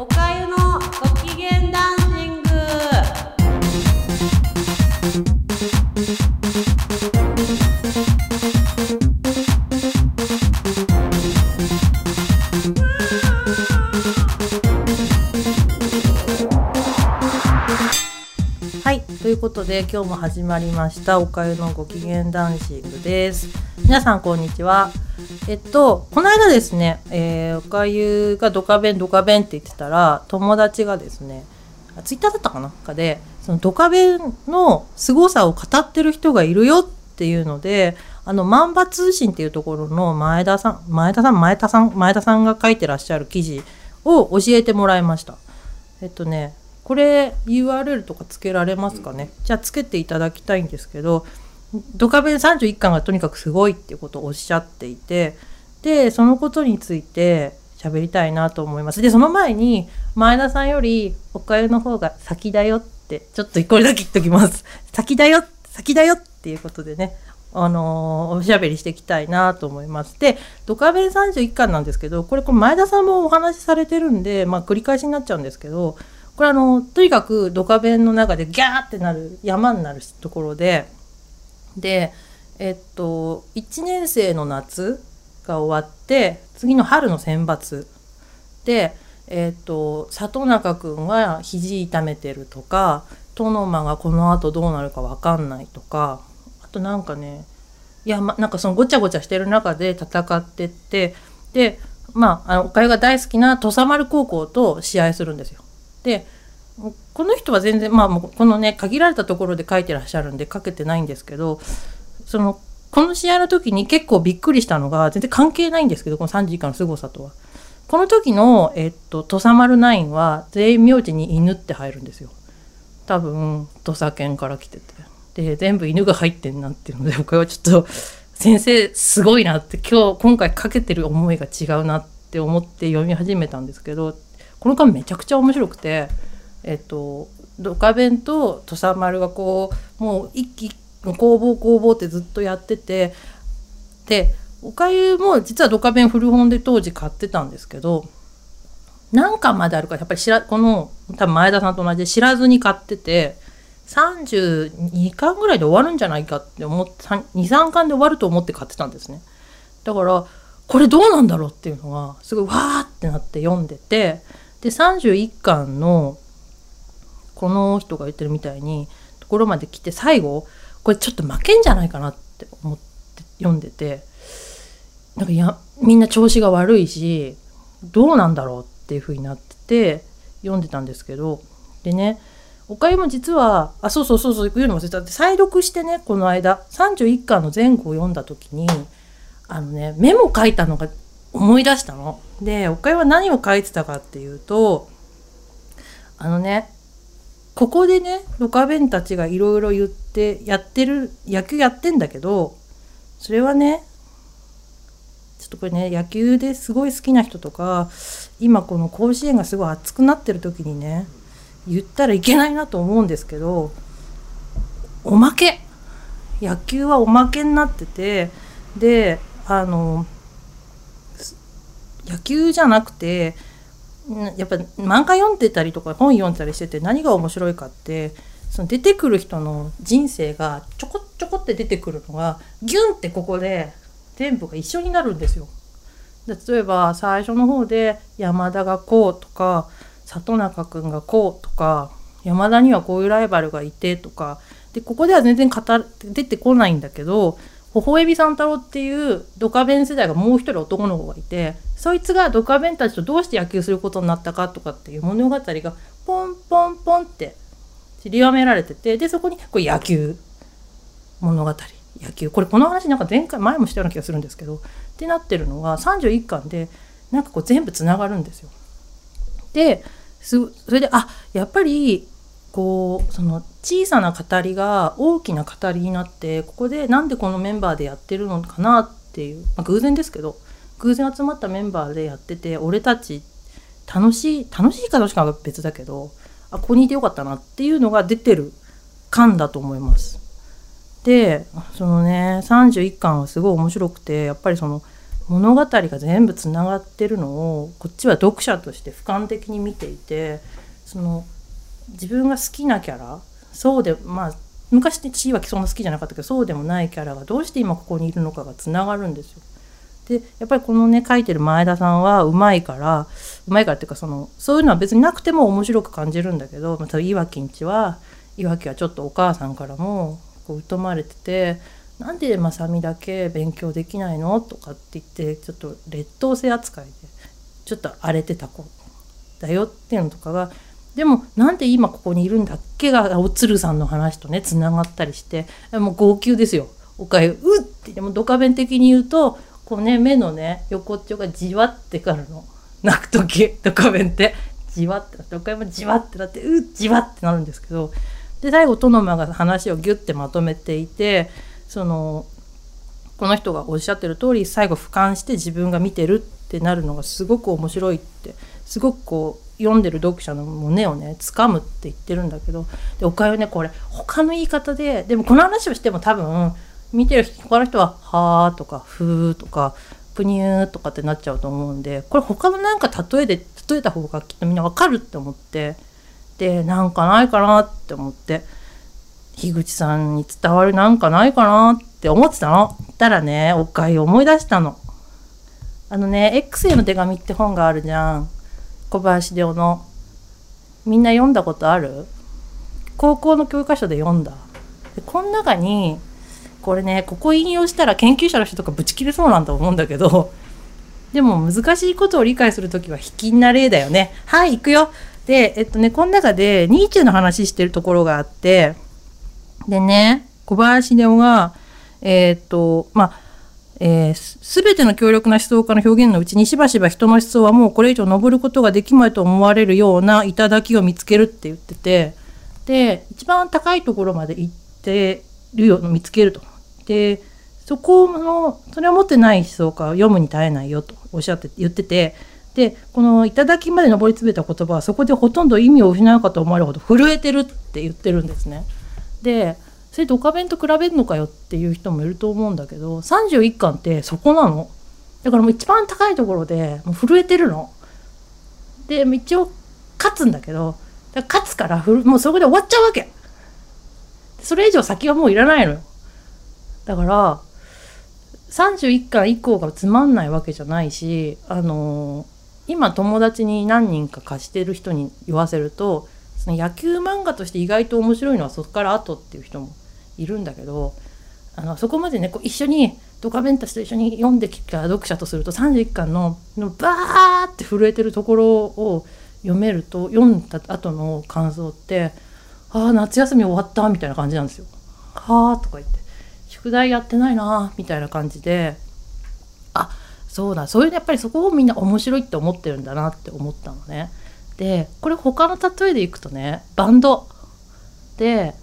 おかゆのご機嫌ダンシング。はいということで今日も始まりましたおかゆのご機嫌ダンシングです。皆さんこんにちは。えっとこの間ですね、えーおかゆがドカベンドカベンって言ってたら友達がですねツイッターだったかな？かでそのドカベンの凄さを語ってる人がいるよっていうのであの万場通信っていうところの前田さん前田さん？前田さん？前田さんが書いてらっしゃる記事を教えてもらいました。えっとねこれ URL とかつけられますかね？じゃあつけていただきたいんですけどドカベン31巻がとにかくすごいっていうことをおっしゃっていてでそのことについて喋りたいなと思いますでその前に前田さんよりおかゆの方が先だよってちょっとこれだけ言っときます 先だよ先だよっていうことでねあのーおしゃべりしていきたいなと思います。で、ドカベン31巻なんですけど、これ、これ前田さんもお話しされてるんで、まあ、繰り返しになっちゃうんですけど、これあの、とにかくドカベンの中でギャーってなる、山になるところで、で、えっと、1年生の夏が終わって、次の春の選抜で、えっと、里中くんは肘痛めてるとか、殿間がこの後どうなるかわかんないとか、あとなんかね、いや、ま、なんかそのごちゃごちゃしてる中で戦ってって、で、まあ、あの、おかゆが大好きな土佐丸高校と試合するんですよ。で、この人は全然、まあ、このね、限られたところで書いてらっしゃるんで書けてないんですけど、その、この試合の時に結構びっくりしたのが、全然関係ないんですけど、この3時間の凄さとは。この時の、えっと、土佐丸ナインは全員名字に犬って入るんですよ。多分、土佐犬から来てて。で、全部犬が入ってんなっていうので、僕はちょっと、先生すごいなって、今日、今回かけてる思いが違うなって思って読み始めたんですけど、この巻めちゃくちゃ面白くて、えっと、ドカベンと土佐丸がこう、もう一気、攻防攻防ってずっとやってて、で、おかゆも実はドカベン古本で当時買ってたんですけど、何巻まであるかやっぱり知ら、この、多分前田さんと同じで知らずに買ってて、32巻ぐらいで終わるんじゃないかって思って、2、3巻で終わると思って買ってたんですね。だから、これどうなんだろうっていうのが、すごいわーってなって読んでて、で、31巻の、この人が言ってるみたいに、ところまで来て、最後、これちょっと負けんじゃないかなって思って読んでて、なんかや、みんな調子が悪いし、どうなんだろうっていう風になってて、読んでたんですけど、でね、おかゆも実は、あ、そうそうそうそう、言うのも忘れたって。再読してね、この間、31巻の前後を読んだ時に、あのね、メモ書いたのが思い出したの。で、おかゆは何を書いてたかっていうと、あのね、ここでね、ドカベンたちがいろいろ言って、やってる、野球やってんだけど、それはね、ちょっとこれね、野球ですごい好きな人とか、今この甲子園がすごい熱くなってる時にね、言ったらいけないなと思うんですけど、おまけ。野球はおまけになってて、で、あの、野球じゃなくて、やっぱ漫画読んでたりとか本読んでたりしてて何が面白いかってその出てくる人の人生がちょこちょこって出てくるのがギュンってここで全部が一緒になるんですよ。例えば最初の方で山田がこうとか里中くんがこうとか山田にはこういうライバルがいてとかでここでは全然語出てこないんだけど微笑み三太郎っていうドカベン世代がもう一人男の子がいてそいつがドカベンたちとどうして野球することになったかとかっていう物語がポンポンポンって散りばめられててでそこにこれ野球物語野球これこの話なんか前回前もしたような気がするんですけどってなってるのが31巻でなんかこう全部つながるんですよ。ですそれであやっぱりこうその小さな語りが大きな語りになってここでなんでこのメンバーでやってるのかなっていう、まあ、偶然ですけど偶然集まったメンバーでやってて俺たち楽しい楽しいかどうかは別だけどあここにいてよかったなっていうのが出てる巻だと思います。でそのね31巻はすごい面白くてやっぱりその物語が全部つながってるのをこっちは読者として俯瞰的に見ていてその自分が好きなキャラそうでまあ昔って地位はそんな好きじゃなかったけどそうでもないキャラがどうして今ここにいるのかがつながるんですよ。でやっぱりこのね書いてる前田さんはうまいからうまいからっていうかそのそういうのは別になくても面白く感じるんだけどまたいわきんちはいわきはちょっとお母さんからもこう疎まれてて「なんでまさみだけ勉強できないの?」とかって言ってちょっと劣等生扱いでちょっと荒れてた子だよっていうのとかがでもなんで今ここにいるんだっけがおつるさんの話とねつながったりしてもう号泣ですよ。おかゆうってでもドカベン的に言うとこうね目のね横っちょがじわってかるの泣く時ドカベンってじわってなっておかゆもじわってなってうっじわってなるんですけどで最後トノマが話をギュッてまとめていてそのこの人がおっしゃってる通り最後俯瞰して自分が見てるってなるのがすごく面白いってすごくこう読んでる読者の胸をね掴むって言ってるんだけどでおかゆねこれ他の言い方ででもこの話をしても多分見てる他の人は「はあ」とか「ふー」とか「ぷにゅー」とかってなっちゃうと思うんでこれ他のなんか例えで例えた方がきっとみんなわかるって思ってでなんかないかなって思って樋口さんに伝わるなんかないかなって思ってたの。たらねおかゆ思い出したの。あのね X への手紙って本があるじゃん。小林秀夫のみんな読んだことある？高校の教科書で読んだ。でこの中にこれねここ引用したら研究者の人とかブチ切れそうなんだと思うんだけどでも難しいことを理解する時は卑近な例だよね。はい行くよ。でえっとねこの中でニーチェの話してるところがあってでね小林秀夫がえー、っとまあえー、全ての強力な思想家の表現のうちにしばしば人の思想はもうこれ以上登ることができまいと思われるような頂を見つけるって言っててで一番高いところまで行ってるよ見つけると。でそこのそれを持ってない思想家は読むに耐えないよとおっしゃって言っててでこの頂まで上り詰めた言葉はそこでほとんど意味を失うかと思われるほど震えてるって言ってるんですね。でそれドカベンと比べるのかよっていう人もいると思うんだけど31巻ってそこなの？だからもう一番高いところでもう震えてるの。で一応勝つんだけど勝つからもうそこで終わっちゃうわけ。それ以上先はもういらないのよ。だから31巻以降がつまんないわけじゃないしあのー、今友達に何人か貸してる人に言わせるとその野球漫画として意外と面白いのはそこから後っていう人もいるんだけどあのそこまでねこう一緒にドカベンたちと一緒に読んできた読者とすると31巻ののバーって震えてるところを読めると読んだ後の感想って「ああ夏休み終わった」みたいな感じなんですよ。はあとか言って「宿題やってないな」みたいな感じであそうだそういうやっぱりそこをみんな面白いって思ってるんだなって思ったのね。でこれ他の例えでいくとねバンド。で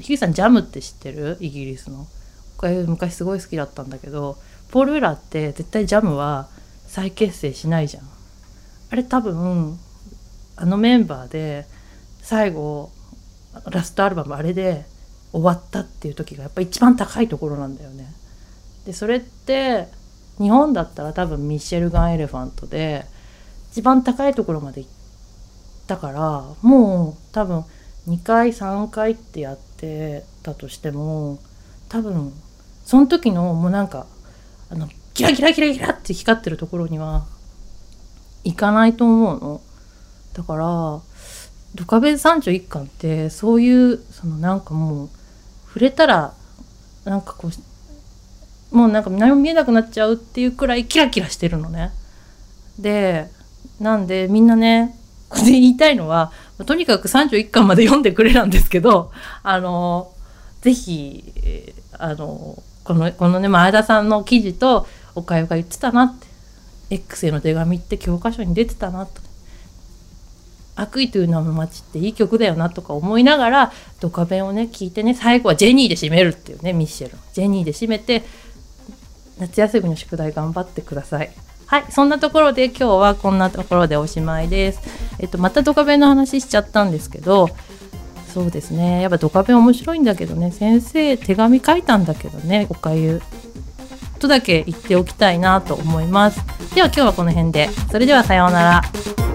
ヒゲさんジャムって知ってる？イギリスの。昔すごい好きだったんだけどポール・ウェラーって絶対ジャムは再結成しないじゃん。あれ多分あのメンバーで最後ラストアルバムあれで終わったっていう時がやっぱ一番高いところなんだよね。でそれって日本だったら多分ミシェルガン・エレファントで一番高いところまで行ったからもう多分2回3回ってやってたとしても多分その時のもうなんかあのキラキラキラキラって光ってるところには行かないと思うの。だからドカベン31巻ってそういうそのなんかもう触れたらなんかこうもうなんか何も見えなくなっちゃうっていうくらいキラキラしてるのね。でなんでみんなねで言いたいのはとにかく31巻まで読んでくれなんですけどあのぜひあのこのこのね前田さんの記事とおかゆが言ってたなって X への手紙って教科書に出てたなと悪意という名の街っていい曲だよなとか思いながらドカベンをね聞いてね最後はジェニーで締めるっていうねミッシェルジェニーで締めて夏休みの宿題頑張ってください。はい、そんなところで今日はこんなところでおしまいです。えっと、またドカベンの話しちゃったんですけど、そうですね、やっぱドカベン面白いんだけどね、先生手紙書いたんだけどね、おかゆ。とだけ言っておきたいなと思います。では今日はこの辺で。それではさようなら。